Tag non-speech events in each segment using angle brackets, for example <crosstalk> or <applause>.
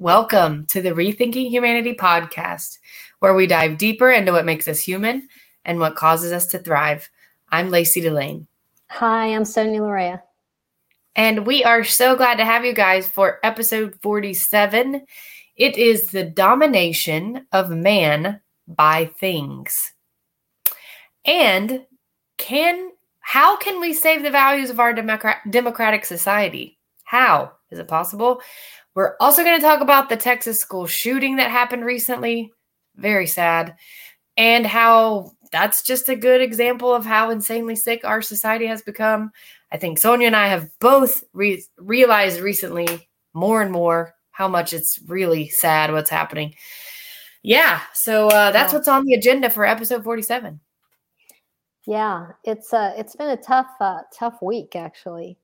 Welcome to the Rethinking Humanity podcast, where we dive deeper into what makes us human and what causes us to thrive. I'm Lacey Delane. Hi, I'm Sonia Lorea. And we are so glad to have you guys for episode 47. It is the domination of man by things. And can how can we save the values of our democratic society? How is it possible? We're also going to talk about the Texas school shooting that happened recently. Very sad. And how that's just a good example of how insanely sick our society has become. I think Sonia and I have both re- realized recently more and more how much it's really sad what's happening. Yeah, so uh, that's what's on the agenda for episode 47. Yeah, it's uh, it's been a tough uh, tough week actually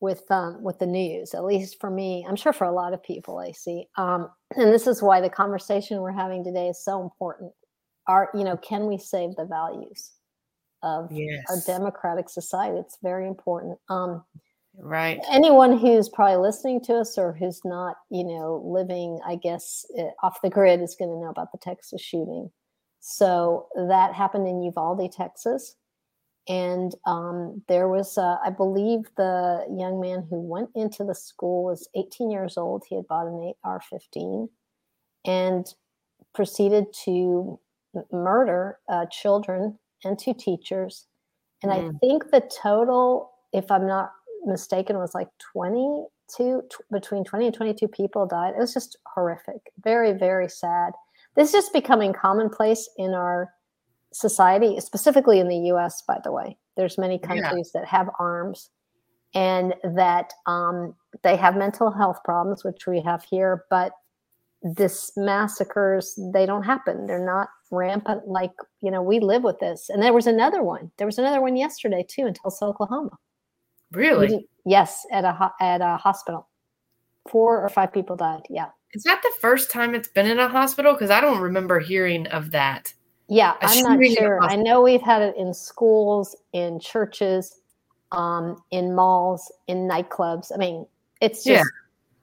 with um, with the news, at least for me. I'm sure for a lot of people, I see. Um, and this is why the conversation we're having today is so important. Are you know, can we save the values of yes. our democratic society? It's very important. Um, right. Anyone who's probably listening to us or who's not, you know, living, I guess, eh, off the grid is going to know about the Texas shooting. So that happened in Uvalde, Texas and um, there was uh, i believe the young man who went into the school was 18 years old. He had bought an ar-15 and proceeded to murder uh, children and two teachers. And mm. i think the total if i'm not mistaken was like 22 t- between 20 and 22 people died. It was just horrific. Very very sad. This is just becoming commonplace in our society, specifically in the U.S. By the way, there's many countries yeah. that have arms, and that um, they have mental health problems, which we have here. But this massacres they don't happen. They're not rampant like you know we live with this. And there was another one. There was another one yesterday too in Tulsa, Oklahoma. Really? Yes, at a at a hospital. Four or five people died. Yeah. Is that the first time it's been in a hospital? Because I don't remember hearing of that. Yeah, I'm not sure. I know we've had it in schools, in churches, um, in malls, in nightclubs. I mean, it's just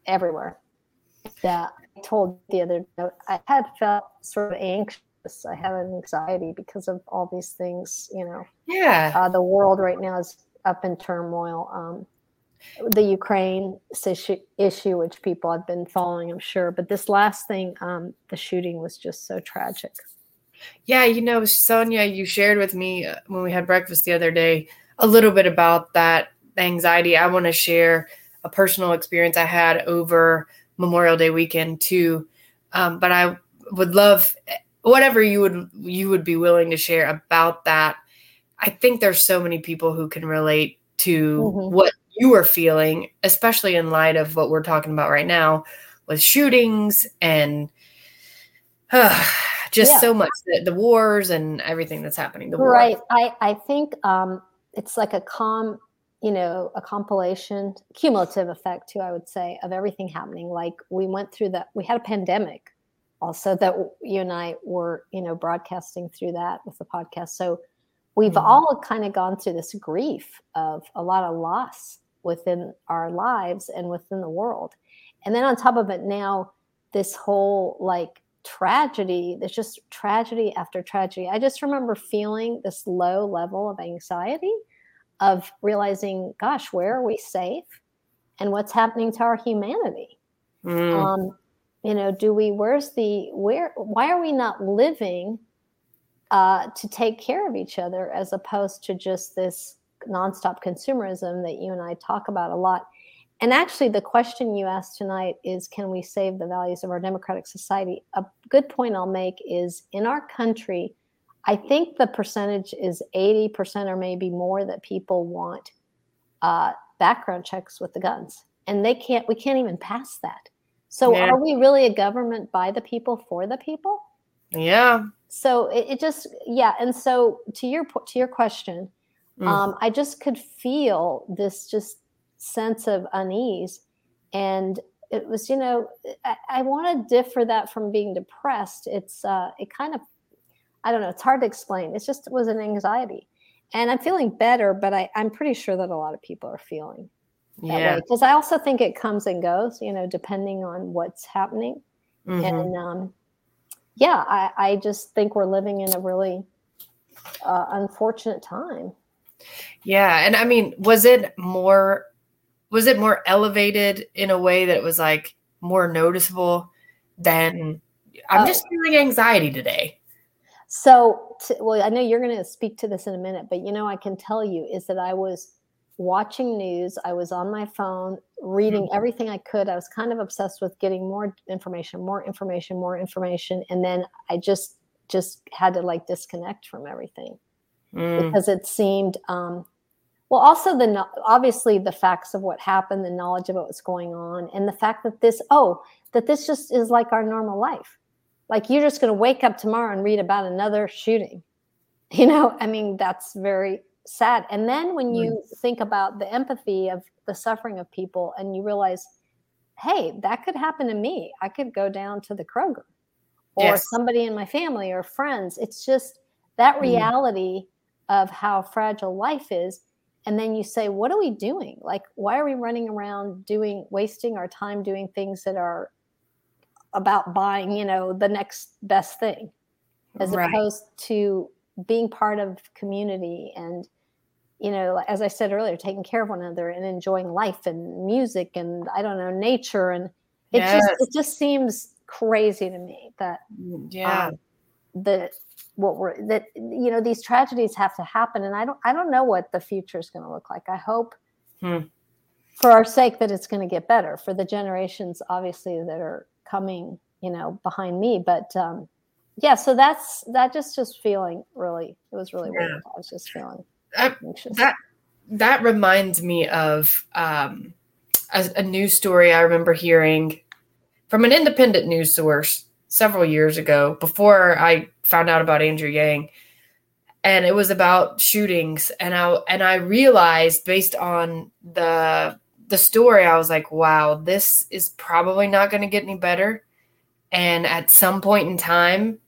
yeah. everywhere. Yeah, I told the other I had felt sort of anxious. I had an anxiety because of all these things. You know. Yeah. Uh, the world right now is up in turmoil. Um, the Ukraine issue, issue, which people have been following, I'm sure, but this last thing, um, the shooting was just so tragic. Yeah, you know, Sonia, you shared with me uh, when we had breakfast the other day a little bit about that anxiety. I want to share a personal experience I had over Memorial Day weekend too. Um, but I would love whatever you would you would be willing to share about that. I think there's so many people who can relate to mm-hmm. what you are feeling, especially in light of what we're talking about right now with shootings and <sighs> uh, just yeah. so much the, the, wars and everything that's happening. The war. right. I, I think um, it's like a calm, you know, a compilation, cumulative effect too, I would say, of everything happening. Like we went through that, we had a pandemic also that you and I were, you know, broadcasting through that with the podcast. So we've mm-hmm. all kind of gone through this grief of a lot of loss within our lives and within the world. And then on top of it now, this whole like tragedy there's just tragedy after tragedy. I just remember feeling this low level of anxiety of realizing gosh where are we safe? And what's happening to our humanity? Mm. um, you know do we where's the where why are we not living uh, to take care of each other as opposed to just this nonstop consumerism that you and i talk about a lot and actually, the question you asked tonight is can we save the values of our democratic society? A good point I'll make is in our country, I think the percentage is 80% or maybe more that people want uh, background checks with the guns. And they can't, we can't even pass that. So yeah. are we really a government by the people for the people? Yeah. So it, it just, yeah. And so to your, to your question, mm. um, I just could feel this just sense of unease. And it was, you know, I, I want to differ that from being depressed. It's, uh, it kind of, I don't know, it's hard to explain. It's just, it was an anxiety. And I'm feeling better, but I, I'm pretty sure that a lot of people are feeling Yeah. Because I also think it comes and goes, you know, depending on what's happening. Mhm. And um, yeah, I, I just think we're living in a really uh, unfortunate time. Yeah, and I mean, was it more was it more elevated in a way that it was like more noticeable than I'm Oh. just feeling anxiety today. So, t- well, I know you're going to speak to this in a minute, but you know, I can tell you is that I was watching news, I was on my phone, reading everything I could. I was kind of obsessed with getting more information, more information, more information, and then I just just had to like disconnect from everything Mm, because it seemed um well also the obviously the facts of what happened the knowledge of what was going on and the fact that this oh that this just is like our normal life. Like you're just going to wake up tomorrow and read about another shooting. <laughs> You know i mean that's very sad. And then when you think about the empathy of the suffering of people and you realize hey that could happen to me. I could go down to the kroger or Yes. somebody in my family or friends. It's just that Mm. reality of how fragile life is and then you say what are we doing like why are we running around doing wasting our time doing things that are about buying you know the next best thing as right. opposed to being part of community and you know as i said earlier taking care of one another and enjoying life and music and i don't know nature and it Yes. just it just seems crazy to me that Yeah. um, the what we're that you know these tragedies have to happen and i don't i don't know what the future is going to look like i hope Hmm. for our sake that it's going to get better for the generations obviously that are coming you know behind me but um yeah so that's that just just feeling really it was really Yeah. weird i was just feeling I- anxious that that reminds me of um, a, a news story I remember hearing from an independent news source several years ago before I found out about Andrew Yang, and it was about shootings. And I and I realized based on the the story, I was like, wow, this is probably not going to get any better. And at some point in time,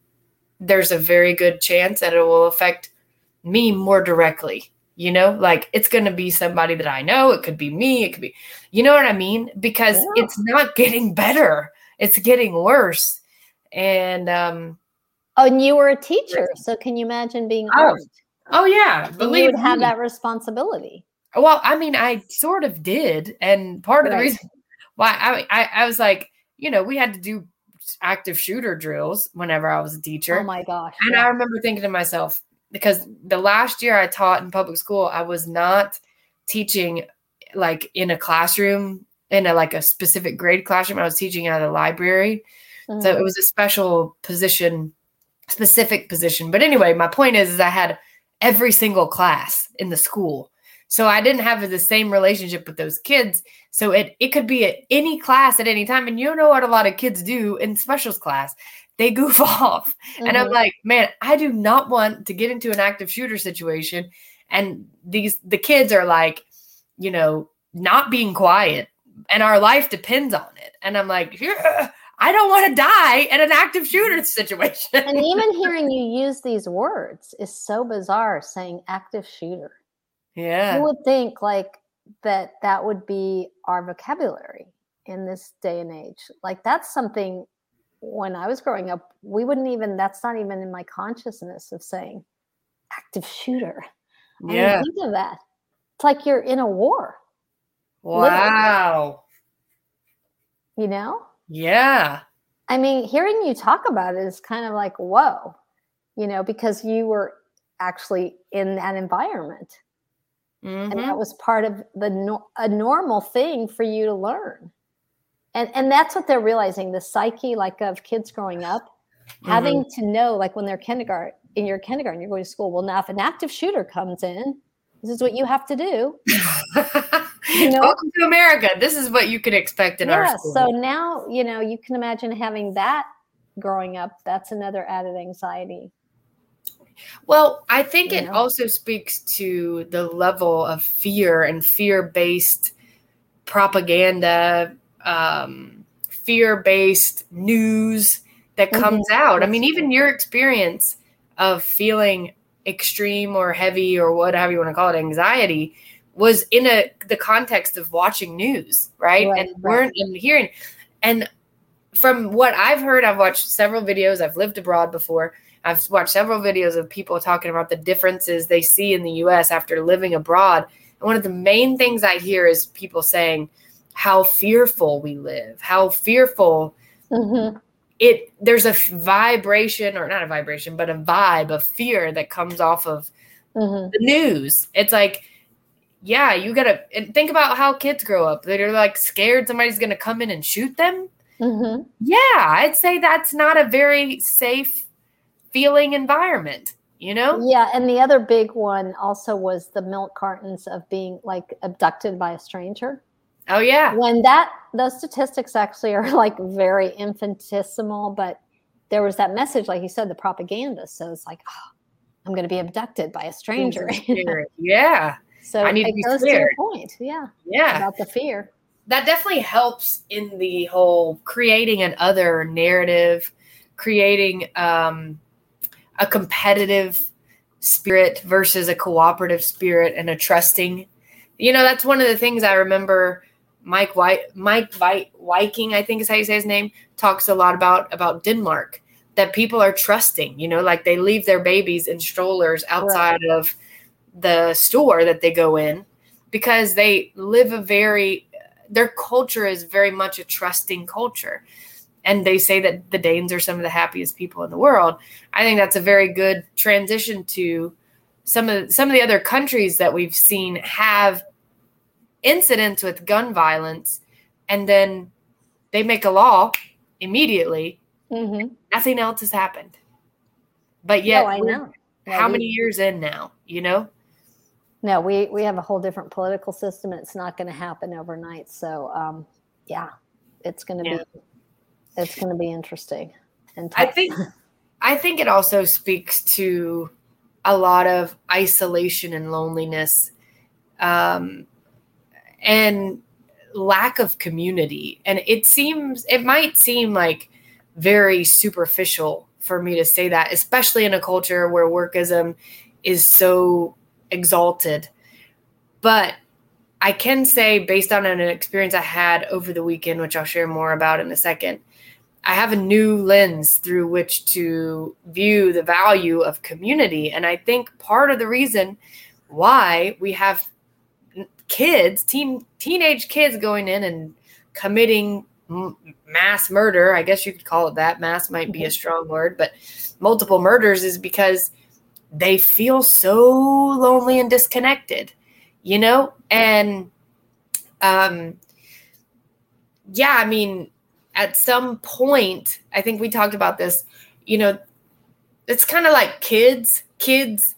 there's a very good chance that it will affect me more directly. You know, like it's going to be somebody that I know. It could be me. It could be, you know what I mean? Because Yeah. it's not getting better, it's getting worse. And, um, oh and you were a teacher so can you imagine being Oh, oh, yeah, believe you would have me. that responsibility. Well, I mean, I sort of did, and part of the reason why I, I I was like, you know, we had to do active shooter drills whenever I was a teacher, oh my gosh and yeah. I remember thinking to myself because the last year I taught in public school, I was not teaching like in a classroom in a like a specific grade classroom. I was teaching at a library, so Mhm. it was a special position, specific position. But anyway, my point is, is I had every single class in the school. So I didn't have the same relationship with those kids. So it it could be at any class at any time. And you know what a lot of kids do in specials class? They goof <laughs> off. And I'm Mhm. like, man, I do not want to get into an active shooter situation. And these the kids are like, you know, not being quiet. And our life depends on it. And I'm like, yeah, I don't want to die in an active shooter situation. and even <laughs> hearing you use these words is so bizarre saying active shooter yeah. you would think like that that would be our vocabulary in this day and age like that's something when i was growing up we wouldn't even that's not even in my consciousness of saying active shooter I Yeah. didn't think of that it's like you're in a war Wow. you know Yeah. i mean hearing you talk about it is kind of like whoa you know because you were actually in that environment and Mhm. that was part of the no- a normal thing for you to learn and and that's what they're realizing the psyche like of kids growing up having to know like when they're kindergarten in your kindergarten you're going to school well now if an active shooter comes in this is what you have to do <laughs> You know? Welcome to America. This is what you could expect in our yeah school. so now you know you can imagine having that growing up that's another added anxiety Well, I think You it know? also speaks to the level of fear and fear based propaganda, um, fear based news that Mhm. comes out. I mean, even your experience of feeling extreme or heavy or whatever you want to call it, anxiety, was in a the context of watching news, right? Right, and right. weren't and hearing. And from what I've heard, I've watched several videos. I've lived abroad before. I've watched several videos of people talking about the differences they see in the US after living abroad. And one of the main things I hear is people saying how fearful we live, how fearful hmm it there's a vibration or not a vibration, but a vibe of fear that comes off of hmm the news. It's like, yeah, you gotta and think about how kids grow up. They're like scared somebody's gonna come in and shoot them. hmm Yeah, I'd say that's not a very safe feeling environment, you know? Yeah, and the other big one also was the milk cartons of being like abducted by a stranger. Oh yeah. When that those statistics actually are like very infinitesimal, but there was that message, like you said, the propaganda. So it's like, oh, I'm going to be abducted by a stranger. <laughs> Yeah. So I need to be goes scared. to your point, yeah, Yeah. about the fear. that definitely helps in the whole creating an other narrative, creating um, a competitive spirit versus a cooperative spirit and a trusting. You know, that's one of the things I remember. Mike White, Mike White, Wiking, I think is how you say his name, talks a lot about about Denmark. That people are trusting. You know, like they leave their babies in strollers outside of the store that they go in because they live a very their culture is very much a trusting culture. And they say that the Danes are some of the happiest people in the world. I think that's a very good transition to some of some of the other countries that we've seen have incidents with gun violence and then they make a law immediately. hmm Nothing else has happened. But yet no, I know. how many years in now, you know? No, we we have a whole different political system. and It's not going to happen overnight. So, um, yeah, it's going to Yeah. be it's going to be interesting. And I think I think it also speaks to a lot of isolation and loneliness um, and lack of community. And it seems it might seem like very superficial for me to say that, especially in a culture where workism is so exalted. But I can say, based on an experience I had over the weekend, which I'll share more about in a second, I have a new lens through which to view the value of community. And I think part of the reason why we have kids, teen, teenage kids going in and committing m- mass murder, I guess you could call it that. Mass might be a mm-hmm. strong word, but multiple murders is because they feel so lonely and disconnected, you know? And um yeah, I mean, at some point, I think we talked about this, you know, it's kind of like kids. Kids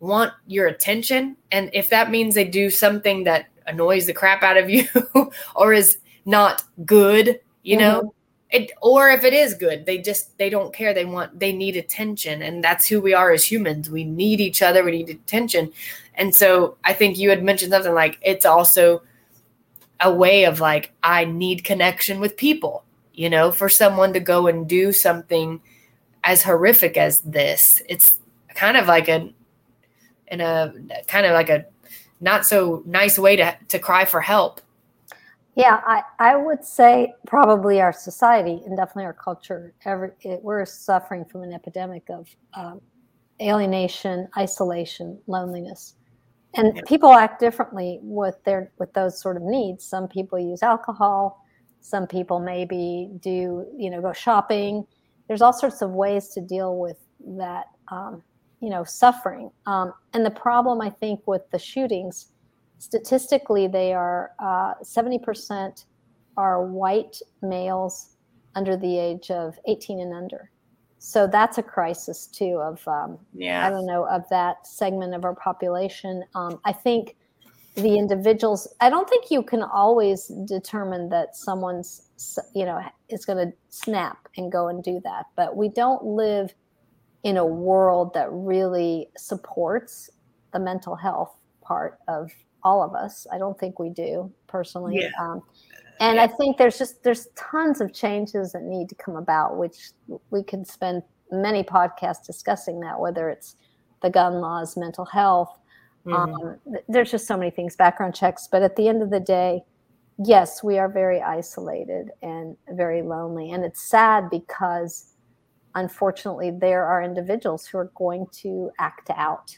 want your attention. And if that means they do something that annoys the crap out of you <laughs> or is not good, you know, it, or if it is good, they just they don't care. They want they need attention, and that's who we are as humans. We need each other. We need attention, and so I think you had mentioned something like it's also a way of like I need connection with people. You know, for someone to go and do something as horrific as this, it's kind of like a in a kind of like a not so nice way to to cry for help. Yeah, I, I would say probably our society and definitely our culture. Every it, we're suffering from an epidemic of um, alienation, isolation, loneliness, and Yeah. people act differently with their with those sort of needs. Some people use alcohol. Some people maybe do you know go shopping. There's all sorts of ways to deal with that um, you know suffering. Um, and the problem I think with the shootings statistically they are uh, 70% are white males under the age of 18 and under. So that's a crisis too of um, i don't know of that segment of our population. Um, i think the individuals i don't think you can always determine that someone's you know is going to snap and go and do that but we don't live in a world that really supports the mental health part of all of us. I don't think we do personally. Yeah. Um, and I think there's just there's tons of changes that need to come about, which we could spend many podcasts discussing that, whether it's the gun laws, mental health, Mm-hmm. Um, there's just so many things, background checks. But at the end of the day, yes, we are very isolated and very lonely. And it's sad because unfortunately, there are individuals who are going to act out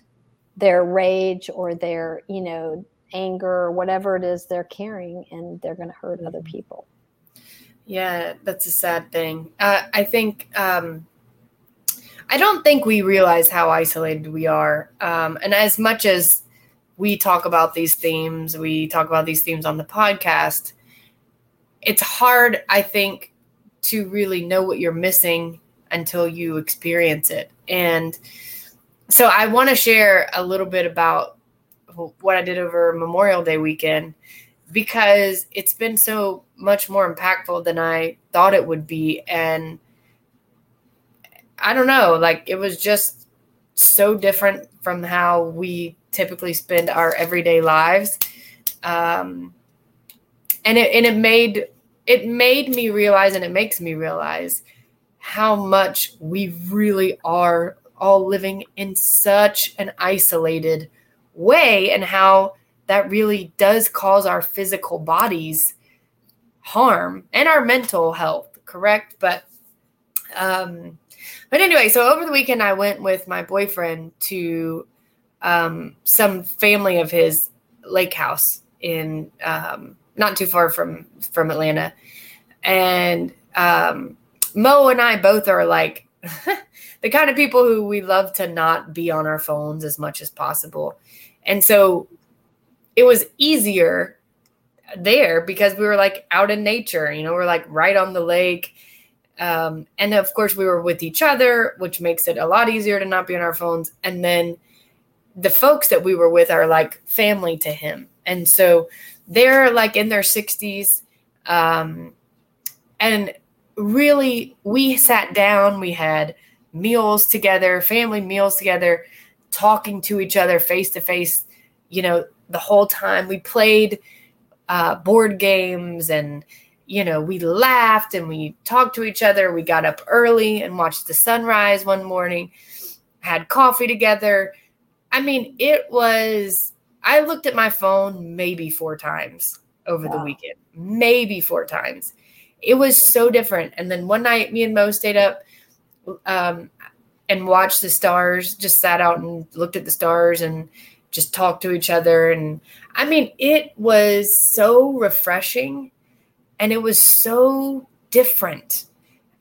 their rage or their, you know, anger or whatever it is they're carrying, and they're going to hurt other mm-hmm. people. Yeah, that's a sad thing. Uh, I think um, I don't think we realize how isolated we are. Um, and as much as we talk about these themes, we talk about these themes on the podcast, it's hard, I think, to really know what you're missing until you experience it. And so I want to share a little bit about what I did over Memorial Day weekend because it's been so much more impactful than I thought it would be. And I don't know, like it was just so different from how we typically spend our everyday lives. Um, and it and it made it made me realize and it makes me realize how much we really are all living in such an isolated way and how that really does cause our physical bodies harm and our mental health correct? But um but anyway, so over the weekend, I went with my boyfriend to um, some family of his lake house in um, not too far from from Atlanta, and um, Mo and I both are like <laughs> the kind of people who we love to not be on our phones as much as possible, and so it was easier there because we were like out in nature. You know, we're like right on the lake um, and of course, we were with each other, which makes it a lot easier to not be on our phones. And then the folks that we were with are like family to him. And so they're like in their 60s. Um, and really, we sat down, we had meals together, family meals together, talking to each other face to face, you know, the whole time. We played uh, board games and you know, we laughed and we talked to each other. We got up early and watched the sunrise one morning, had coffee together. I mean, it was, I looked at my phone maybe four times over wow. the weekend, maybe four times. It was so different. And then one night, me and Mo stayed up um, and watched the stars, just sat out and looked at the stars and just talked to each other. And I mean, it was so refreshing and it was so different.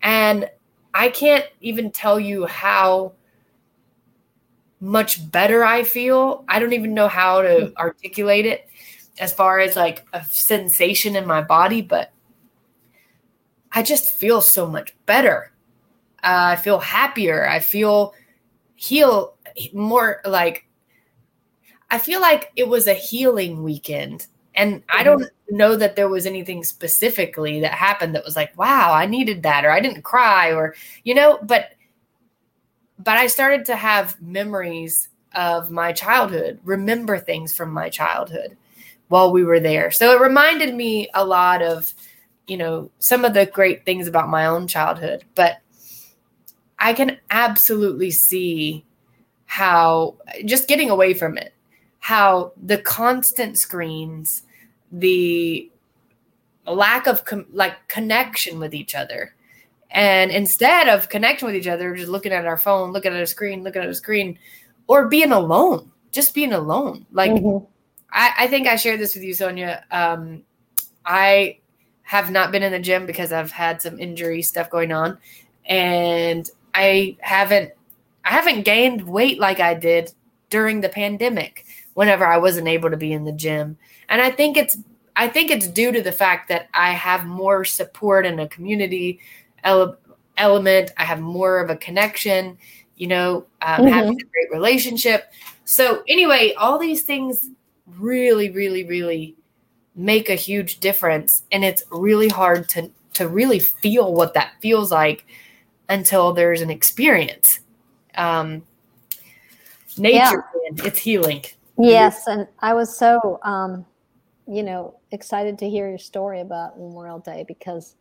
And I can't even tell you how much better I feel. I don't even know how to hmm. articulate it as far as like a sensation in my body, but I just feel so much better. Uh, I feel happier. I feel heal more like I feel like it was a healing weekend and I don't know that there was anything specifically that happened that was like, wow, I needed that, or I didn't cry, or, you know, but, but I started to have memories of my childhood, remember things from my childhood while we were there. So it reminded me a lot of, you know, some of the great things about my own childhood, but I can absolutely see how just getting away from it, how the constant screens, the lack of com- like connection with each other. And instead of connecting with each other, just looking at our phone, looking at a screen, looking at a screen, or being alone, just being alone. Like mm-hmm. I, I, think I shared this with you, Sonia. Um, I have not been in the gym because I've had some injury stuff going on, and I haven't I haven't gained weight like I did during the pandemic whenever I wasn't able to be in the gym. And I think it's I think it's due to the fact that I have more support in a community ele- element. I have more of a connection, you know, um, mm-hmm. having a great relationship. So anyway, all these things really, really, really make a huge difference, and it's really hard to to really feel what that feels like until there's an experience. Um, nature, yeah. it's healing. Yes, and I was so um, you know, excited to hear your story about Memorial Day because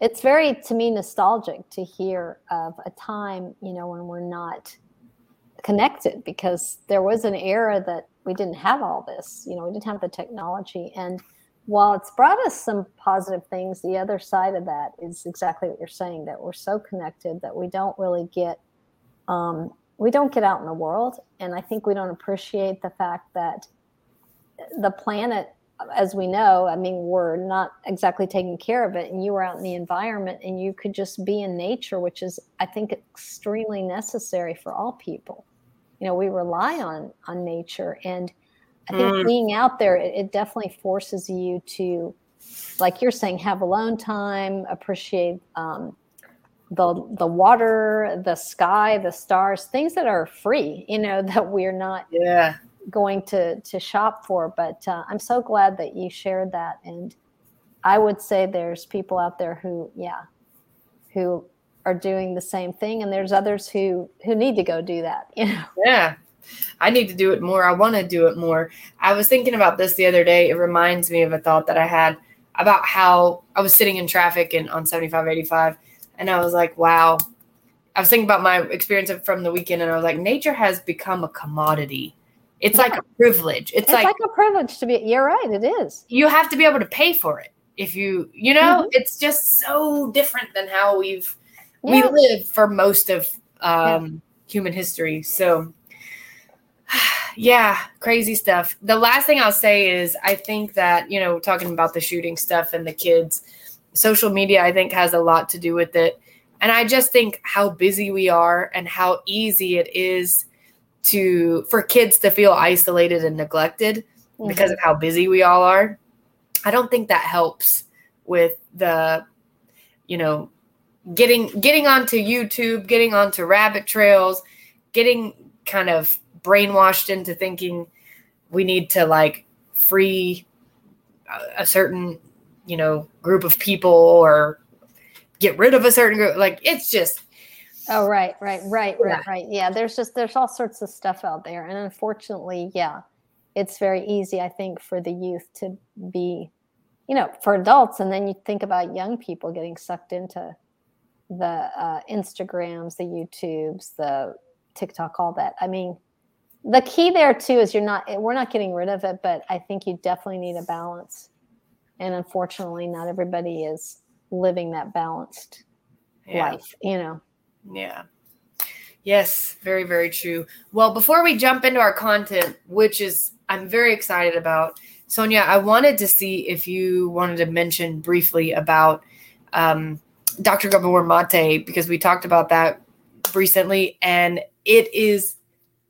it's very, to me, nostalgic to hear of a time, you know, when we're not connected because there was an era that we didn't have all this. You know, we didn't have the technology. And while it's brought us some positive things, the other side of that is exactly what you're saying that we're so connected that we don't really get um, we don't get out in the world. And I think we don't appreciate the fact that the planet, as we know, I mean, we're not exactly taking care of it. And you were out in the environment and you could just be in nature, which is, I think, extremely necessary for all people. You know, we rely on on nature. And I think mm. being out there, it, it definitely forces you to, like you're saying, have alone time, appreciate um, the the water, the sky, the stars, things that are free, you know, <laughs> that we're not yeah going to to shop for. But uh, I'm so glad that you shared that, and I would say there's people out there who, yeah, who are doing the same thing, and there's others who who need to go do that. <laughs> You know. Yeah. I need to do it more. I want to do it more. I was thinking about this the other day. It reminds me of a thought that I had about how I was sitting in traffic and on 7585 and I was like, wow. I was thinking about my experience from the weekend, and I was like, nature has become a commodity. It's yeah. like a privilege. It's, it's like, like, a privilege to be. You're right. It is. You have to be able to pay for it. If you, you know, mm-hmm. it's just so different than how we've yeah. we live for most of um, yeah. human history. So, <sighs> yeah, crazy stuff. The last thing I'll say is, I think that you know, talking about the shooting stuff and the kids social media, I think, has a lot to do with it. And I just think how busy we are and how easy it is to for kids to feel isolated and neglected mm-hmm. because of how busy we all are. I don't think that helps with the, you know, getting getting onto YouTube, getting onto rabbit trails, getting kind of brainwashed into thinking we need to like free a, certain you know group of people or get rid of a certain group. Like it's just oh right right right right right. Yeah there's just there's all sorts of stuff out there. And unfortunately yeah it's very easy i think for the youth to be you know for adults. And then you think about young people getting sucked into the uh, instagrams the youtubes the tiktok all that. I mean the key there too is you're not we're not getting rid of it but i think you definitely need a balance. And unfortunately not everybody is living that balanced yeah. life you know? Yeah. Yes very very true. Well before we jump into our content which is i'm very excited about sonia i wanted to see if you wanted to mention briefly about um, dr gabor mate because we talked about that recently and it is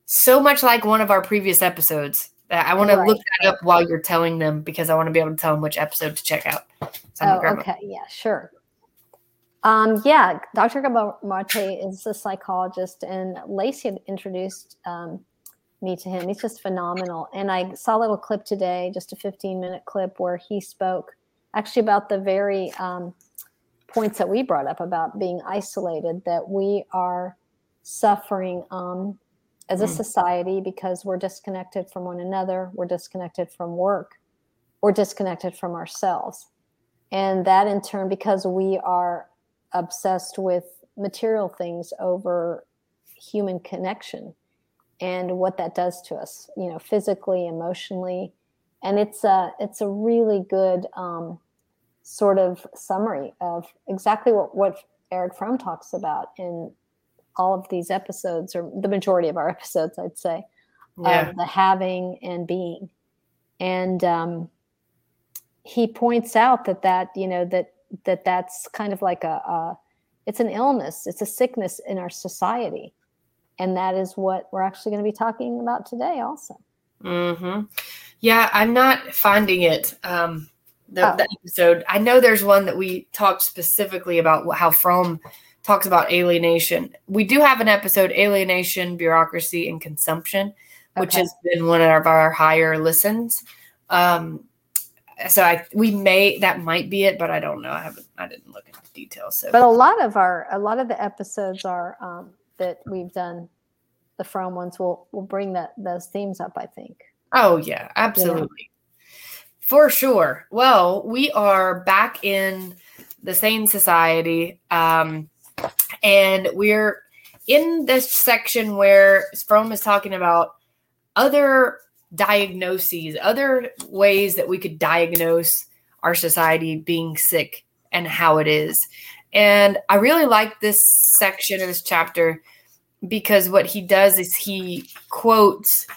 so much like one of our previous episodes that I want to look that up while you're telling them because I want to be able to tell them which episode to check out. So oh, okay. Yeah, sure. Um, yeah, Dr. Gabor Mate is a psychologist, and Lacey had introduced um, me to him. He's just phenomenal. And I saw a little clip today, just a 15 minute clip, where he spoke actually about the very um, points that we brought up about being isolated, that we are suffering um, as a mm. society because we're disconnected from one another, we're disconnected from work, we're disconnected from ourselves. And that in turn, because we are obsessed with material things over human connection and what that does to us, you know, physically, emotionally. And it's a it's a really good um, sort of summary of exactly what, what Erich Fromm talks about in all of these episodes, or the majority of our <laughs> episodes, I'd say, yeah. of the having and being. And um, he points out that that you know that that that's kind of like a, a it's an illness, it's a sickness in our society, and that is what we're actually going to be talking about today, also. Hmm. Yeah, I'm not finding it. Um, the, oh. the episode. I know there's one that we talked specifically about how Fromm talks about alienation. We do have an episode, Alienation, Bureaucracy, and Consumption, which okay. has been one of our higher listens. Um, so I we may that might be it, but I don't know. I haven't I didn't look into details. So but a lot of our a lot of the episodes are um, that we've done the Fromm ones will will bring that those themes up, I think. Oh yeah, absolutely. For sure. Well, we are back in the Sane Society. Um, and we're in this section where Fromm is talking about other diagnoses, other ways that we could diagnose our society being sick and how it is. And I really like this section of this chapter because what he does is he quotes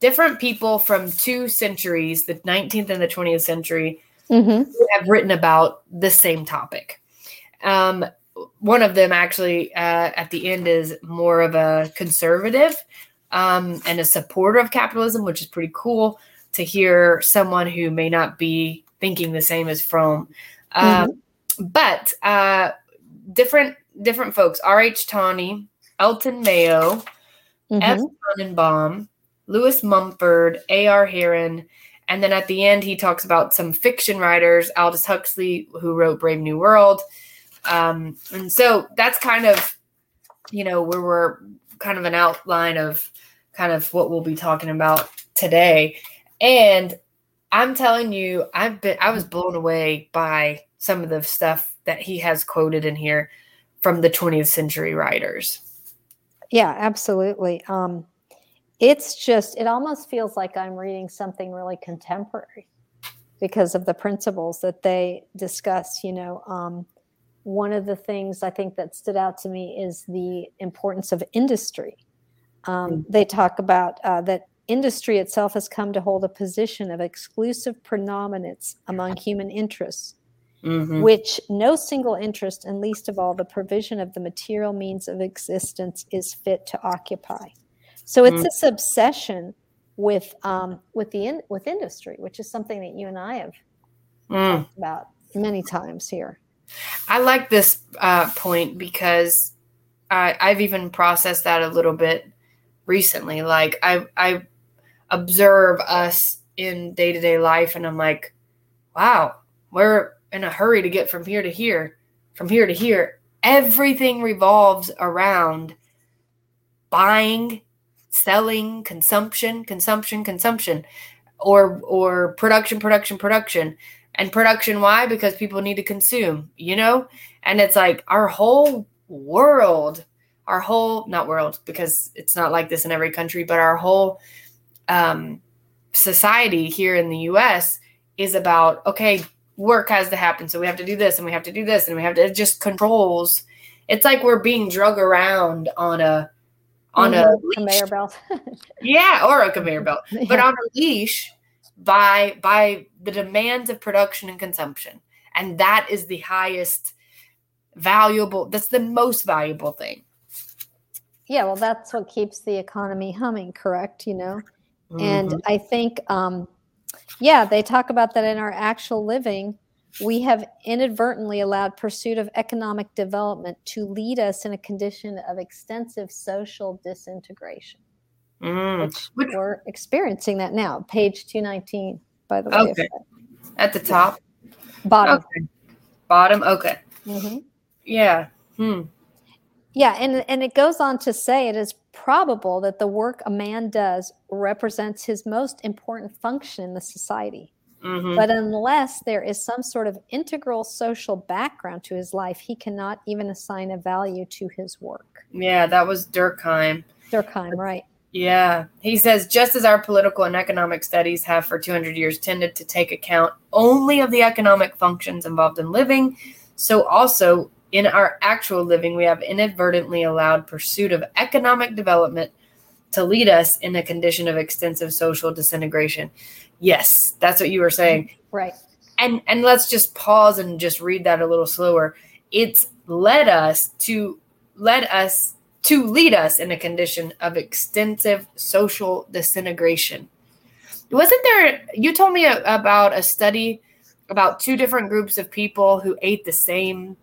different people from two centuries, the 19th and the 20th century, mm-hmm. have written about the same topic. Um, one of them actually uh, at the end is more of a conservative um, and a supporter of capitalism, which is pretty cool to hear someone who may not be thinking the same as Fromm. Um, mm-hmm. But uh, different different folks: R.H. Tawney, Elton Mayo, mm-hmm. F. Tannenbaum, Lewis Mumford, A.R. Heron, and then at the end he talks about some fiction writers: Aldous Huxley, who wrote Brave New World. Um, and so that's kind of, you know, where we're kind of an outline of kind of what we'll be talking about today. And I'm telling you, I've been I was blown away by some of the stuff that he has quoted in here from the 20th century writers. Yeah, absolutely. Um, it's just it almost feels like I'm reading something really contemporary because of the principles that they discuss. You know, um, one of the things I think that stood out to me is the importance of industry um, mm. they talk about uh, that industry itself has come to hold a position of exclusive predominance among human interests, mm-hmm. which no single interest, and least of all the provision of the material means of existence, is fit to occupy. So it's mm. this obsession with um, with the in, with industry, which is something that you and I have mm. talked about many times here. I like this uh, point because I, I've even processed that a little bit recently. Like I I observe us in day to day life, and I'm like, wow, we're in a hurry to get from here to here, from here to here. Everything revolves around buying, selling, consumption, consumption, consumption, or or production, production, production. And production, why? Because people need to consume, you know? And it's like our whole world our whole not world because it's not like this in every country, but our whole um, society here in the U.S. is about okay, work has to happen, so we have to do this and we have to do this and we have to. It just controls. It's like we're being drug around on a on mm-hmm. a conveyor belt. <laughs> yeah, or a conveyor belt, <laughs> yeah. but on a leash by by the demands of production and consumption, and that is the highest valuable. That's the most valuable thing yeah well that's what keeps the economy humming correct you know mm-hmm. and i think um, yeah they talk about that in our actual living we have inadvertently allowed pursuit of economic development to lead us in a condition of extensive social disintegration mm. which, which, we're experiencing that now page 219 by the way okay. at the top bottom okay. bottom okay mm-hmm. yeah hmm yeah, and, and it goes on to say it is probable that the work a man does represents his most important function in the society. Mm-hmm. But unless there is some sort of integral social background to his life, he cannot even assign a value to his work. Yeah, that was Durkheim. Durkheim, right. Yeah. He says just as our political and economic studies have for 200 years tended to take account only of the economic functions involved in living, so also in our actual living, we have inadvertently allowed pursuit of economic development to lead us in a condition of extensive social disintegration. Yes, that's what you were saying. Right. And and let's just pause and just read that a little slower. It's led us to led us to lead us in a condition of extensive social disintegration. Wasn't there you told me about a study about two different groups of people who ate the same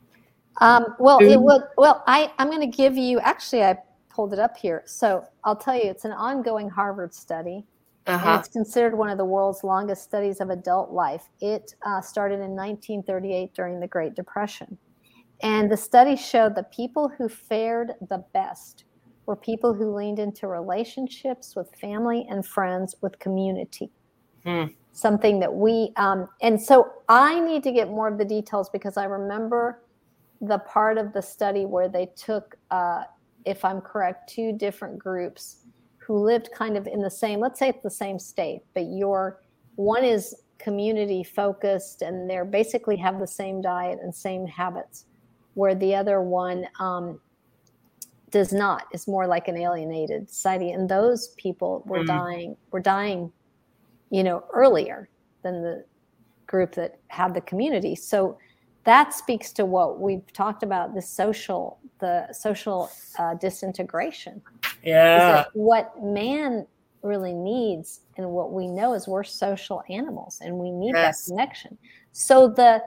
um, well, it would. Well, I I'm going to give you. Actually, I pulled it up here, so I'll tell you. It's an ongoing Harvard study. Uh-huh. And it's considered one of the world's longest studies of adult life. It uh, started in 1938 during the Great Depression. And the study showed that people who fared the best were people who leaned into relationships with family and friends with community. Hmm. Something that we, um, and so I need to get more of the details because I remember the part of the study where they took, uh, if I'm correct, two different groups who lived kind of in the same, let's say it's the same state, but your one is community focused and they're basically have the same diet and same habits, where the other one um, does not, is more like an alienated society. And those people were mm. dying, were dying, you know, earlier than the group that had the community. So that speaks to what we've talked about the social the social uh, disintegration yeah what man really needs and what we know is we're social animals and we need yes. that connection so the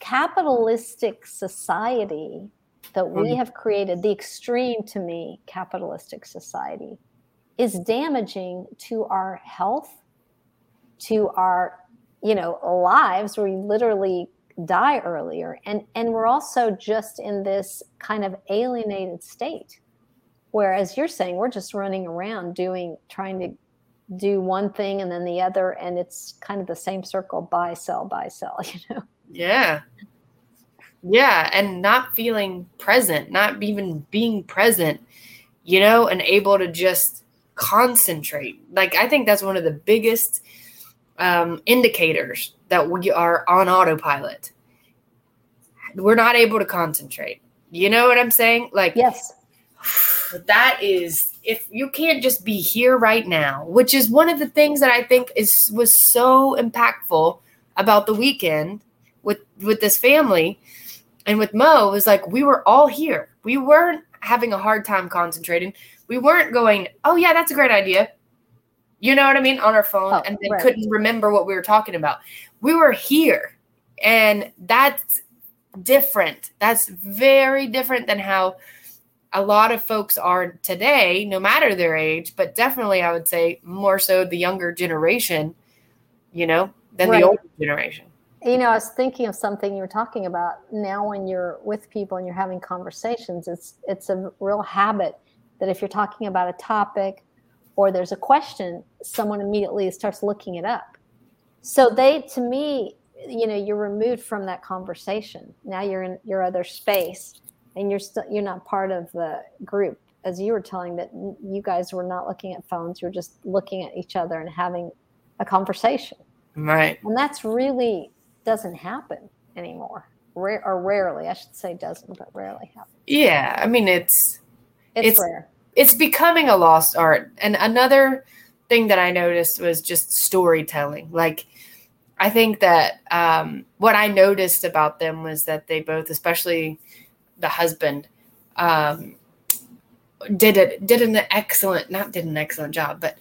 capitalistic society that we mm. have created the extreme to me capitalistic society is damaging to our health to our you know lives where we literally die earlier and and we're also just in this kind of alienated state. Whereas you're saying we're just running around doing trying to do one thing and then the other and it's kind of the same circle buy sell buy sell <laughs> you know? Yeah. Yeah and not feeling present not even being present you know and able to just concentrate. Like i think that's one of the biggest um, indicators that we are on autopilot. We're not able to concentrate. You know what I'm saying? Like, yes, that is if you can't just be here right now, which is one of the things that I think is was so impactful about the weekend with with this family and with Mo was like we were all here. We weren't having a hard time concentrating. We weren't going, "Oh yeah, that's a great idea." You know what I mean? On our phone oh, and then right. couldn't remember what we were talking about. We were here. And that's different. That's very different than how a lot of folks are today, no matter their age, but definitely I would say more so the younger generation, you know, than right. the older generation. You know, I was thinking of something you were talking about. Now when you're with people and you're having conversations, it's it's a real habit that if you're talking about a topic or there's a question, someone immediately starts looking it up. So they, to me, you know, you're removed from that conversation. Now you're in your other space, and you're still you're not part of the group. As you were telling that you guys were not looking at phones, you're just looking at each other and having a conversation. Right. And that's really doesn't happen anymore. Rare or rarely, I should say, doesn't, but rarely happens. Yeah, I mean it's it's, it's rare it's becoming a lost art. And another thing that I noticed was just storytelling. Like, I think that um, what I noticed about them was that they both, especially the husband, um, did it did an excellent not did an excellent job, but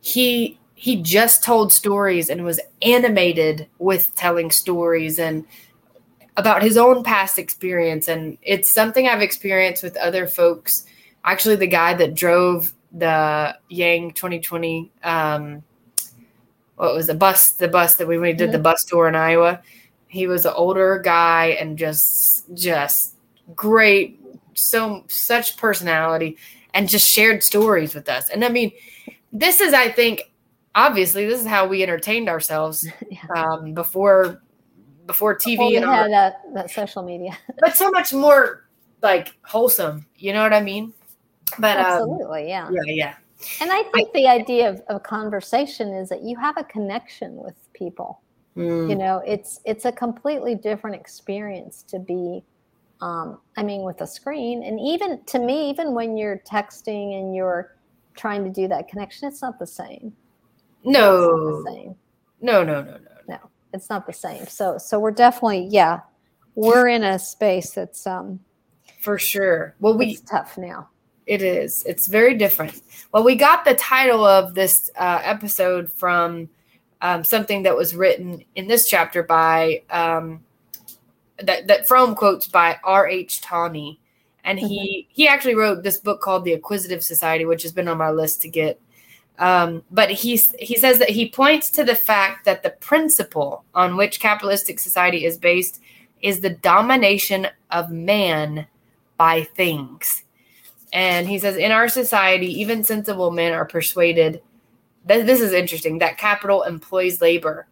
he he just told stories and was animated with telling stories and about his own past experience and it's something I've experienced with other folks actually the guy that drove the Yang 2020 um, what was the bus the bus that we, we did mm-hmm. the bus tour in Iowa. He was an older guy and just just great, so such personality and just shared stories with us. And I mean, this is I think obviously this is how we entertained ourselves <laughs> um, before before TV and had that, that social media. but so much more like wholesome. You know what I mean? But um, absolutely, um, yeah, yeah, yeah. And I think I, the idea of, of conversation is that you have a connection with people. Mm. You know, it's it's a completely different experience to be. Um, I mean, with a screen, and even to me, even when you're texting and you're trying to do that connection, it's not the same. No, the same. No, no, no, no, no. It's not the same. So, so we're definitely, yeah, we're in a space that's um, for sure. Well, we tough now. It is. It's very different. Well, we got the title of this uh, episode from um, something that was written in this chapter by um, that that from quotes by R. H. Tawney, and he mm-hmm. he actually wrote this book called The Acquisitive Society, which has been on my list to get. Um, but he's he says that he points to the fact that the principle on which capitalistic society is based is the domination of man by things and he says, in our society, even sensible men are persuaded that this is interesting that capital employs labor.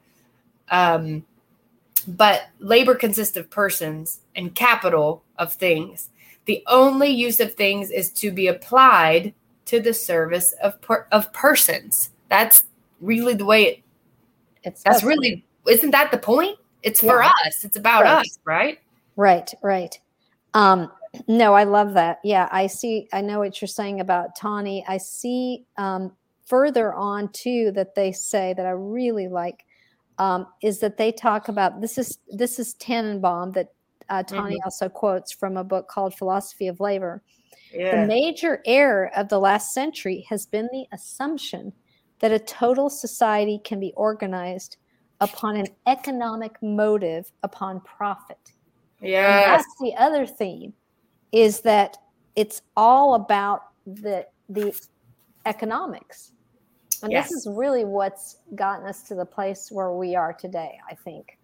Um, but labor consists of persons and capital of things. The only use of things is to be applied to the service of per- of persons. That's really the way it. It's That's really isn't that the point? It's for us. It's about Right. us, right? Right, right. Um, no, I love that. Yeah, I see. I know what you're saying about Tawney. I see um, further on too that they say that I really like um, is that they talk about this is this is Tannenbaum that uh, Tawny also quotes from a book called Philosophy of Labor. Yeah. The major error of the last century has been the assumption that a total society can be organized upon an economic motive upon profit. Yeah, that's the other theme is that it's all about the the economics. And Yes. this is really what's gotten us to the place where we are today, I think.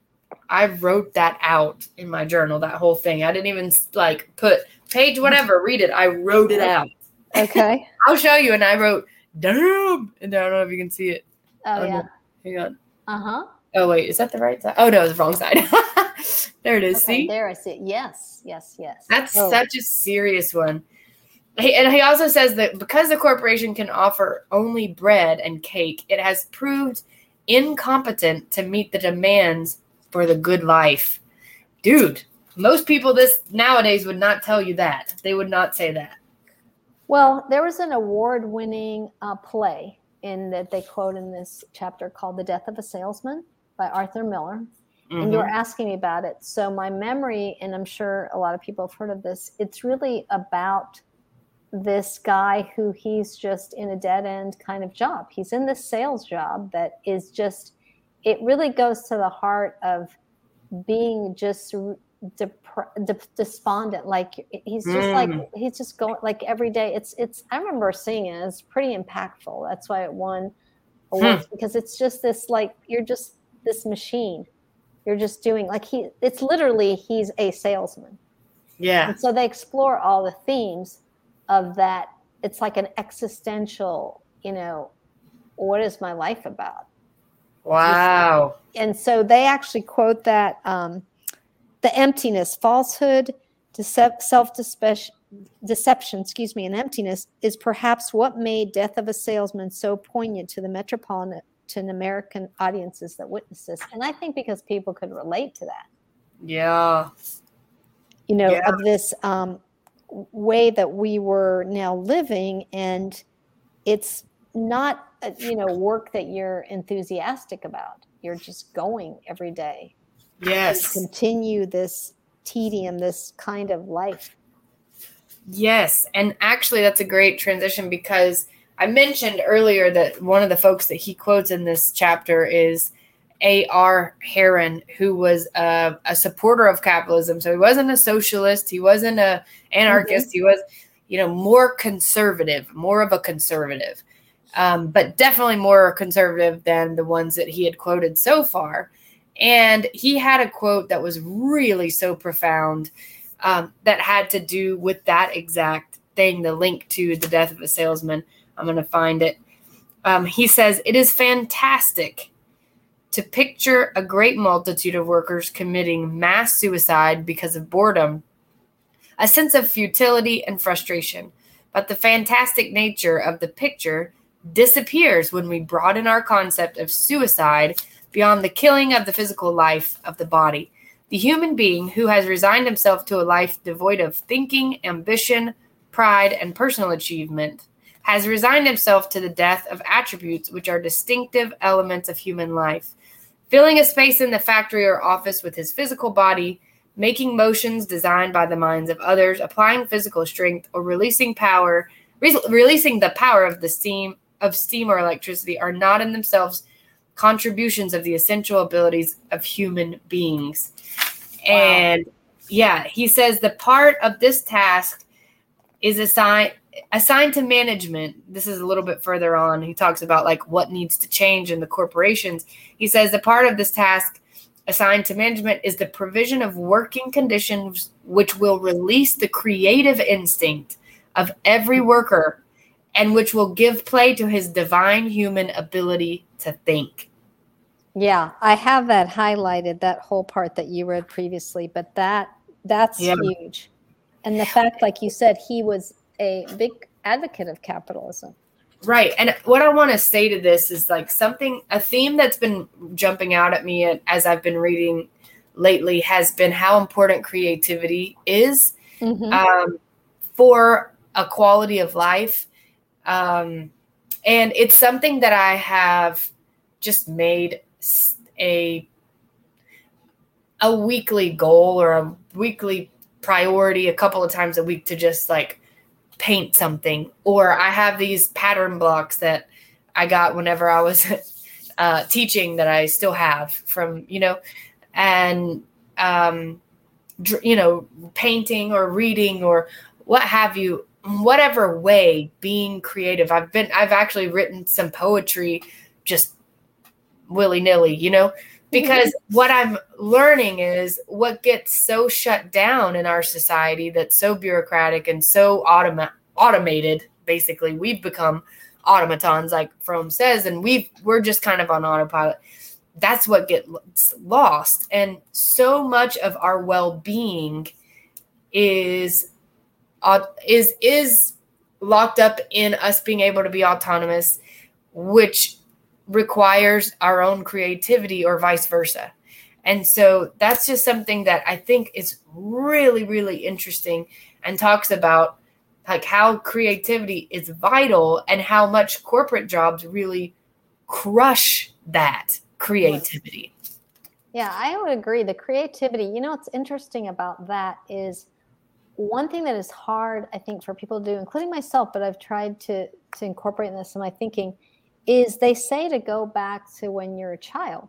I wrote that out in my journal, that whole thing. I didn't even like put page whatever, read it. I wrote it out. Okay. <laughs> I'll show you. And I wrote, damn. And I don't know if you can see it. Oh Oh, yeah. no. Hang on. Uh-huh. Oh, wait. Is that the right side? Oh, no, it's the wrong side. <laughs> there it is. Okay, see? there I see it. Yes, yes, yes. That's Oh, such a serious one. He, and he also says that because the corporation can offer only bread and cake, it has proved incompetent to meet the demands for the good life. Dude, most people this nowadays would not tell you that. They would not say that. Well, there was an award-winning uh, play in that they quote in this chapter called "The Death of a Salesman" by Arthur Miller, and you were Mhm. asking me about it. So my memory, and I'm sure a lot of people have heard of this. It's really about this guy who he's just in a dead end kind of job. He's in this sales job that is just. It really goes to the heart of being just dep- de- despondent like he's just Mm. like he's just going like every day it's it's i remember seeing it it's pretty impactful that's why it won awards because it's just this like you're just this machine you're just doing like he it's literally he's a salesman Yeah. and so they explore all the themes of that it's like an existential you know what is my life about Wow. and so they actually quote that um, the emptiness, falsehood, decep- self deception, excuse me, and emptiness is perhaps what made Death of a Salesman so poignant to the metropolitan American audiences that witnessed this. And I think because people could relate to that, Yeah. you know, Yeah. of this um, way that we were now living. And it's not, a, you know, work that you're enthusiastic about. You're just going every day Yes. continue this tedium, this kind of life. Yes, and actually, that's a great transition because I mentioned earlier that one of the folks that he quotes in this chapter is A.R. Heron, who was a, a supporter of capitalism. So he wasn't a socialist, he wasn't a anarchist, he was, you know, more conservative, more of a conservative, um, but definitely more conservative than the ones that he had quoted so far. And he had a quote that was really so profound um, that had to do with that exact thing, the link to the death of a salesman. I'm going to find it. Um, he says, It is fantastic to picture a great multitude of workers committing mass suicide because of boredom, a sense of futility and frustration. But the fantastic nature of the picture disappears when we broaden our concept of suicide beyond the killing of the physical life of the body. The human being who has resigned himself to a life devoid of thinking, ambition, pride, and personal achievement has resigned himself to the death of attributes which are distinctive elements of human life. Filling a space in the factory or office with his physical body, making motions designed by the minds of others, applying physical strength, or releasing power, re- releasing the power of the steam of steam or electricity are not in themselves contributions of the essential abilities of human beings. Wow. And yeah, he says the part of this task is assigned assigned to management. This is a little bit further on. He talks about like what needs to change in the corporations. He says the part of this task assigned to management is the provision of working conditions which will release the creative instinct of every worker and which will give play to his divine human ability to think. Yeah, I have that highlighted, that whole part that you read previously, but that that's Yeah. huge. And the fact, like you said, he was a big advocate of capitalism. Right. And what I want to say to this is like something, a theme that's been jumping out at me as I've been reading lately has been how important creativity is mm-hmm. um, for a quality of life. Um, and it's something that I have just made a a weekly goal or a weekly priority a couple of times a week to just like paint something or i have these pattern blocks that i got whenever i was <laughs> uh, teaching that i still have from you know and um, dr- you know painting or reading or what have you whatever way being creative. I've been i've actually written some poetry just willy-nilly you know because what i'm learning is what gets so shut down in our society that's so bureaucratic and so automa- automated basically we've become automatons like Fromm says and we we're just kind of on autopilot. That's what gets lost. And so much of our well-being is uh, is is locked up in us being able to be autonomous which requires our own creativity or vice versa. And so that's just something that i think is really really interesting and talks about like how creativity is vital and how much corporate jobs really crush that creativity. Yeah i would agree. The creativity you know what's interesting about that is one thing that is hard, I think, for people to do, including myself, but I've tried to to incorporate this in my thinking, is they say to go back to when you're a child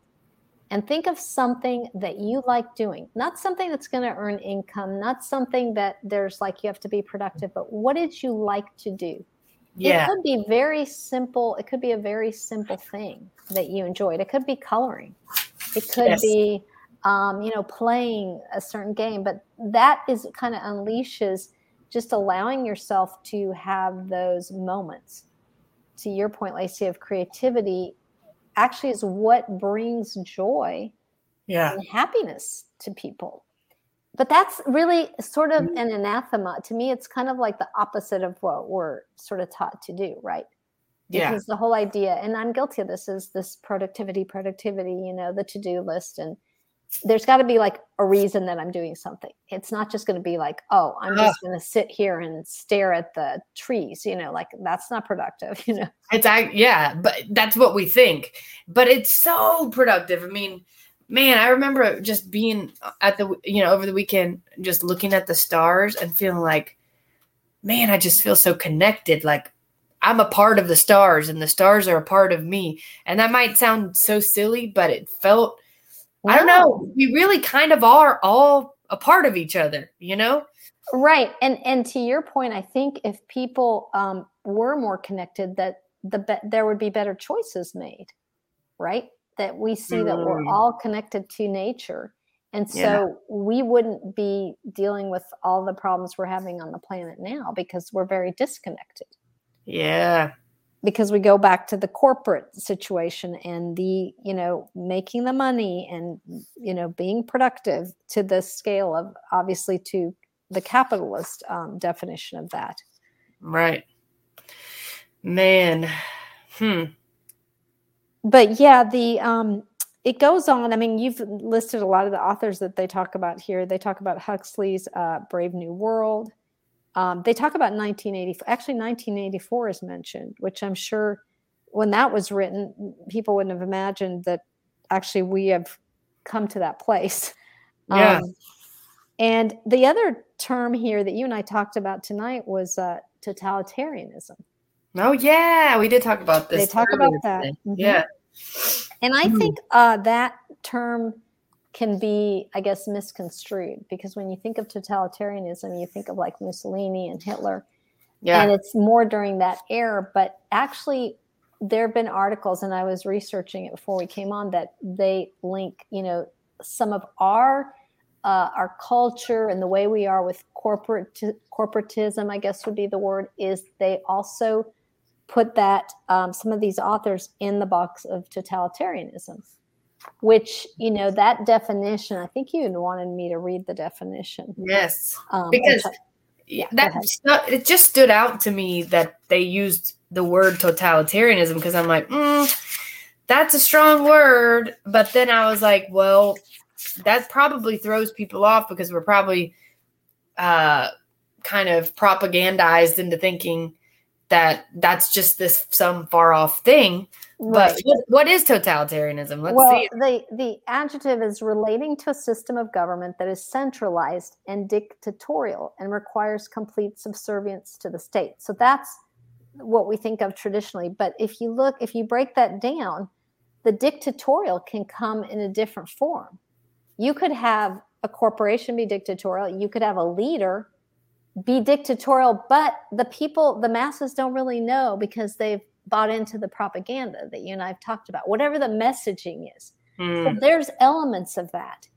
and think of something that you like doing, not something that's going to earn income, not something that there's like you have to be productive, but what did you like to do? Yeah. It could be very simple. It could be a very simple thing that you enjoyed. It could be coloring. It could yes. be um, you know, playing a certain game. But that is kind of unleashes just allowing yourself to have those moments. To your point, Lacey, of creativity actually is what brings joy yeah. and happiness to people. But that's really sort of mm-hmm. an anathema. To me, it's kind of like the opposite of what we're sort of taught to do, right? Because yeah. the whole idea, and I'm guilty of this, is this productivity, productivity, you know, the to do list and there's got to be like a reason that I'm doing something. It's not just going to be like, oh, I'm ah. just going to sit here and stare at the trees. You know, like that's not productive. <laughs> You know, it's I yeah, but that's what we think. But it's so productive. I mean, man, I remember just being uh, at the you know over the weekend, just looking at the stars and feeling like, man, I just feel so connected. Like I'm a part of the stars, and the stars are a part of me. And that might sound so silly, but it felt I don't know. We really kind of are all a part of each other, you know? Right. And and to your point, I think if people um, were more connected, that the be- there would be better choices made, right? That we see mm. that we're mm. all connected to nature. And so yeah. we wouldn't be dealing with all the problems we're having on the planet now because we're very disconnected. Yeah because we go back to the corporate situation and the you know making the money and you know being productive to the scale of obviously to the capitalist um, definition of that. Right. Man. Hmm. But yeah the um it goes on. I mean you've listed a lot of the authors that they talk about here. They talk about huxley's uh, brave new world um, they talk about 1984. Actually, 1984 is mentioned, which I'm sure when that was written, people wouldn't have imagined that actually we have come to that place. <laughs> Yeah. Um, and the other term here that you and I talked about tonight was uh, totalitarianism. Oh yeah, we did talk about this. They talk about that. Mm-hmm. Yeah. And I mm. think uh, that term can be, I guess, misconstrued because when you think of totalitarianism, you think of like Mussolini and Hitler. Yeah. And it's more during that era. But actually, there have been articles, and I was researching it before we came on, that they link, you know, some of our uh, our culture and the way we are with corporate corporatism, I guess would be the word, is they also put that um, some of these authors in the box of totalitarianism which you know that definition i think you wanted me to read the definition yes um, because yeah, that it just stood out to me that they used the word totalitarianism because I'm like, mm, that's a strong word. But then I was like, well, that probably throws people off because we're probably uh, kind of propagandized into thinking that that's just this some far off thing. Right. But what, what is totalitarianism? Let's well, see. The, the adjective is relating to a system of government that is centralized and dictatorial and requires complete subservience to the state. So that's what we think of traditionally. But if you look, if you break that down, the dictatorial can come in a different form. You could have a corporation be dictatorial, you could have a leader be dictatorial, but the people, the masses don't really know because they've bought into the propaganda that you and I've talked about, whatever the messaging is. Mm. So hmm. there's elements of that.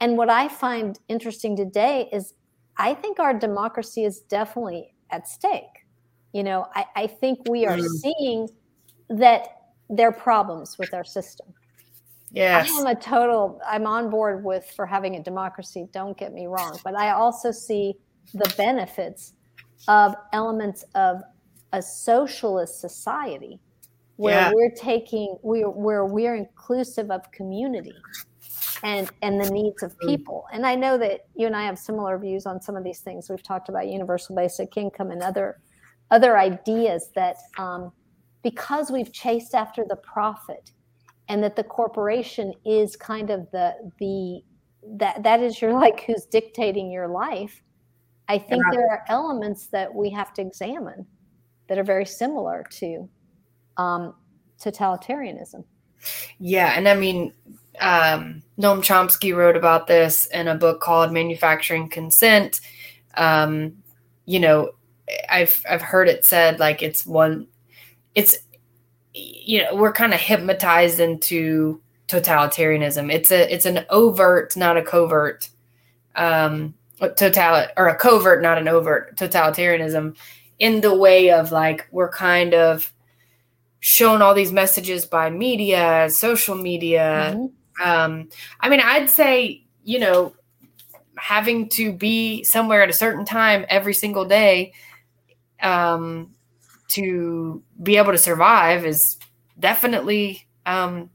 And what I find interesting today is I think our democracy is definitely at stake. You know, I, I think we are mm. seeing that there are problems with our system. Yes. I am a total, I'm on board with for having a democracy, don't get me wrong. But I also see the benefits of elements of a socialist society where yeah. we're taking we're where we're inclusive of community and and the needs of people and i know that you and i have similar views on some of these things we've talked about universal basic income and other other ideas that um, because we've chased after the profit and that the corporation is kind of the the that that is your <laughs> like who's dictating your life I think there are elements that we have to examine that are very similar to um, totalitarianism. Yeah, and I mean, um, Noam Chomsky wrote about this in a book called Manufacturing Consent. Um, you know, I've I've heard it said like it's one, it's you know we're kind of hypnotized into totalitarianism. It's a it's an overt, not a covert um, total or a covert, not an overt totalitarianism in the way of like we're kind of shown all these messages by media, social media. Mm-hmm. Um, I mean, I'd say, you know, having to be somewhere at a certain time every single day um, to be able to survive is definitely um,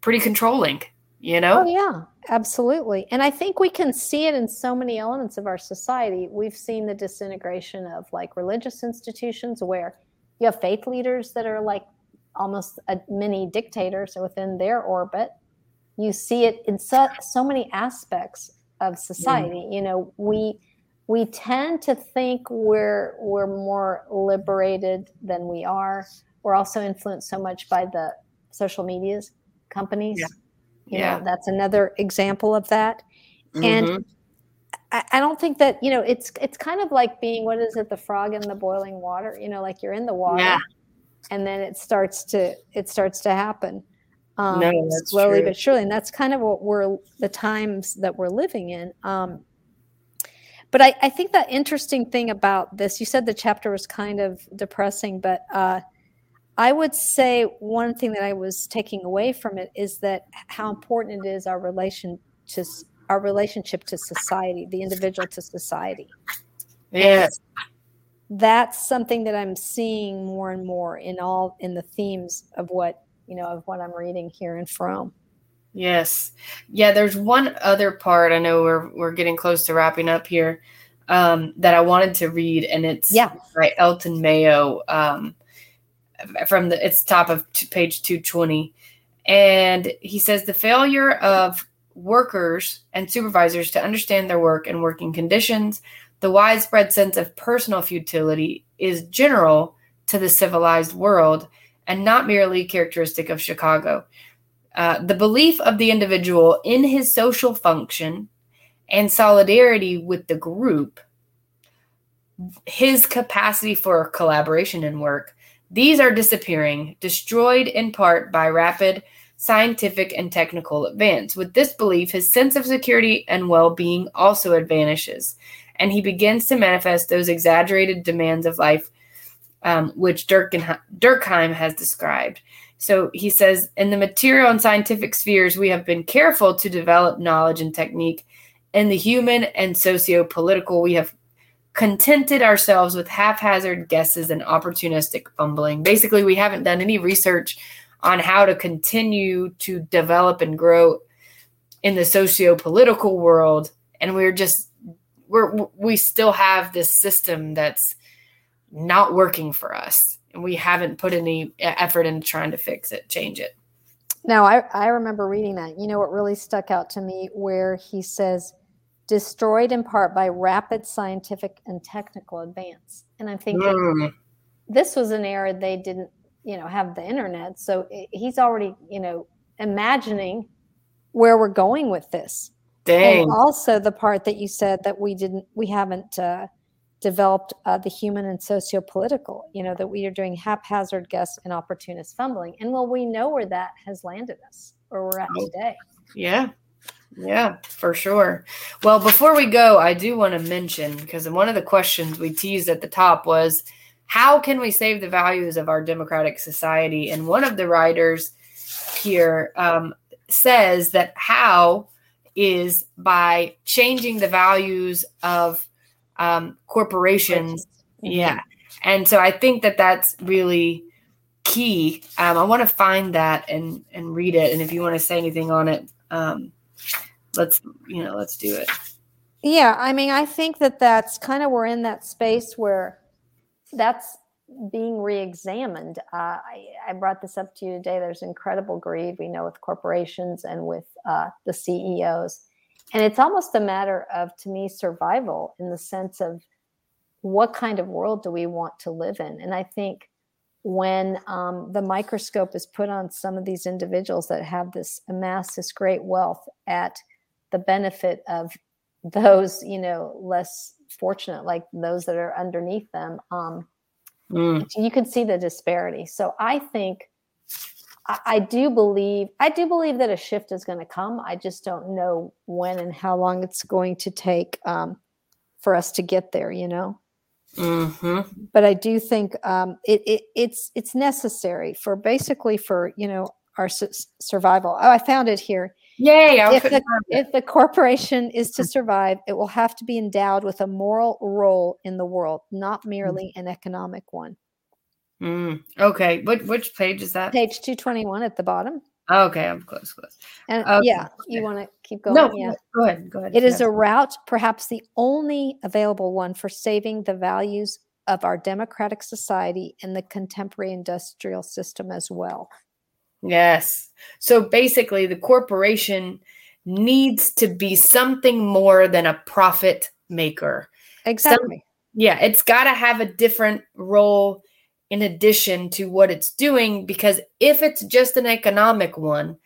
pretty controlling, you know? Oh, yeah. Absolutely. And I think we can see it in so many elements of our society. We've seen the disintegration of like religious institutions where you have faith leaders that are like almost a mini dictators within their orbit. You see it in so, so many aspects of society. Mm. You know, we we tend to think we're we're more liberated than we are. We're also influenced so much by the social medias companies. Yeah you yeah. know, that's another example of that. Mm-hmm. And I, I don't think that, you know, it's it's kind of like being what is it, the frog in the boiling water, you know, like you're in the water yeah. and then it starts to it starts to happen. Um, no, slowly true. but surely. And that's kind of what we're the times that we're living in. Um, but I, I, think the interesting thing about this, you said the chapter was kind of depressing, but uh, I would say one thing that I was taking away from it is that how important it is our relation to our relationship to society, the individual to society. Yes. And that's something that I'm seeing more and more in all in the themes of what, you know, of what I'm reading here in Fromm. Yes. Yeah, there's one other part I know we're we're getting close to wrapping up here um, that I wanted to read and it's yeah. by Elton Mayo. Um, from the it's top of page 220 and he says the failure of workers and supervisors to understand their work and working conditions the widespread sense of personal futility is general to the civilized world and not merely characteristic of chicago. Uh, the belief of the individual in his social function and solidarity with the group his capacity for collaboration in work these are disappearing, destroyed in part by rapid scientific and technical advance. With this belief, his sense of security and well being also vanishes, and he begins to manifest those exaggerated demands of life um, which Durkheim has described. So he says, in the material and scientific spheres, we have been careful to develop knowledge and technique. In the human and socio political, we have contented ourselves with haphazard guesses and opportunistic fumbling. Basically, we haven't done any research on how to continue to develop and grow in the socio-political world and we're just we're we still have this system that's not working for us and we haven't put any effort into trying to fix it change it no i i remember reading that you know what really stuck out to me where he says destroyed in part by rapid scientific and technical advance. And i'm thinking mm. this was an era they didn't you know have the internet. So he's already you know imagining where we're going with this. Dang. and also the part that you said that we didn't we haven't uh, developed uh, the human and socio-political you know that we are doing haphazard guess and opportunist fumbling. And well we know where that has landed us where we're at oh, today. Yeah yeah for sure well before we go i do want to mention because one of the questions we teased at the top was how can we save the values of our democratic society and one of the writers here um, says that how is by changing the values of um, corporations. Mm-hmm. Yeah. And so I think that that's really key. Um, I want to find that and and read it. And if you want to say anything on it, um, let's you know let's do it. Yeah, I mean, I think that that's kind of we're in that space where that's being re-examined. Uh, I, I, brought this up to you today. There's incredible greed we know with corporations and with uh, the CEOs, and it's almost a matter of, to me, survival in the sense of what kind of world do we want to live in. And I think when um, the microscope is put on some of these individuals that have this amassed this great wealth at the benefit of those, you know, less fortunate, like those that are underneath them. Um, Mm. You can see the disparity. So I think I, I do believe I do believe that a shift is going to come. I just don't know when and how long it's going to take um, for us to get there. You know. Mm-hmm. But I do think um, it, it, it's it's necessary for basically for you know our su- survival. Oh, I found it here. Yay! If the, if the corporation is to survive, it will have to be endowed with a moral role in the world, not merely an economic one. Mm, okay. What which page is that? Page 221 at the bottom. okay, I'm close, close. And okay. yeah, you want to keep going? No, yeah. Go ahead. Go ahead. It is a route, perhaps the only available one for saving the values of our democratic society and the contemporary industrial system as well. Yes. So basically, the corporation needs to be something more than a profit maker. Exactly. Some, yeah, it's got to have a different role in addition to what it's doing because if it's just an economic one,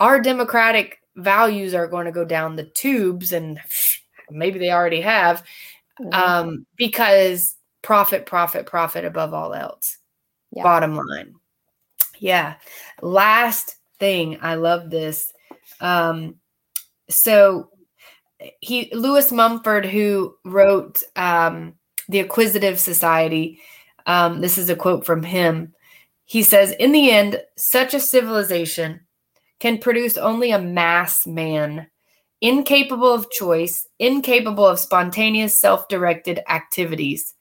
our democratic values are going to go down the tubes and maybe they already have mm-hmm. um, because profit, profit, profit above all else. Yeah. Bottom line. Yeah. Last thing, I love this. Um, so he Lewis Mumford, who wrote um, the Acquisitive Society. Um, this is a quote from him. He says, "In the end, such a civilization can produce only a mass man, incapable of choice, incapable of spontaneous, self-directed activities."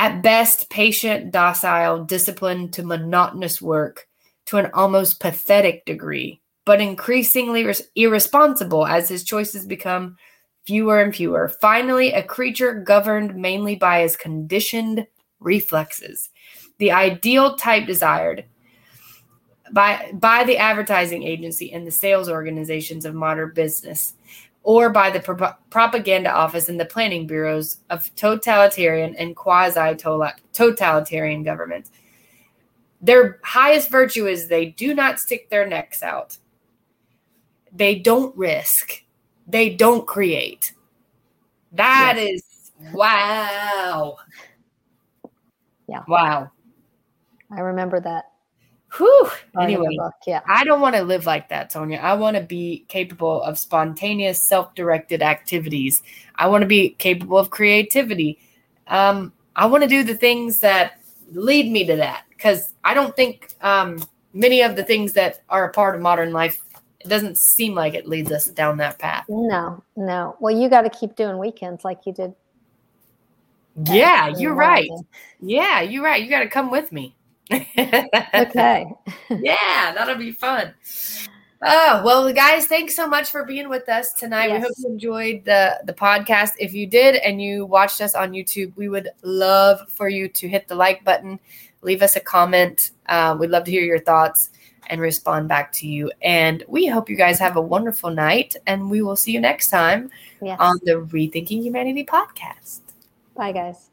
At best, patient, docile, disciplined to monotonous work to an almost pathetic degree, but increasingly res- irresponsible as his choices become fewer and fewer. Finally, a creature governed mainly by his conditioned reflexes, the ideal type desired by by the advertising agency and the sales organizations of modern business or by the pro- propaganda office and the planning bureaus of totalitarian and quasi totalitarian governments. Their highest virtue is they do not stick their necks out. They don't risk. They don't create. That is wow. Yeah. Wow. I remember that. Whew. Anyway, yeah. I don't want to live like that, Tonya. I want to be capable of spontaneous, self-directed activities. I want to be capable of creativity. Um, I want to do the things that lead me to that because I don't think um, many of the things that are a part of modern life. It doesn't seem like it leads us down that path. No, no. Well, you got to keep doing weekends like you did Yeah, you're right. Yeah, you're right. You got to come with me. <laughs> okay. <laughs> yeah, that'll be fun. Oh, well, guys, thanks so much for being with us tonight. Yes. We hope you enjoyed the, the podcast. If you did and you watched us on YouTube, we would love for you to hit the like button, leave us a comment. Uh, we'd love to hear your thoughts and respond back to you. And we hope you guys have a wonderful night, and we will see you next time yes. on the Rethinking Humanity podcast. Bye, guys.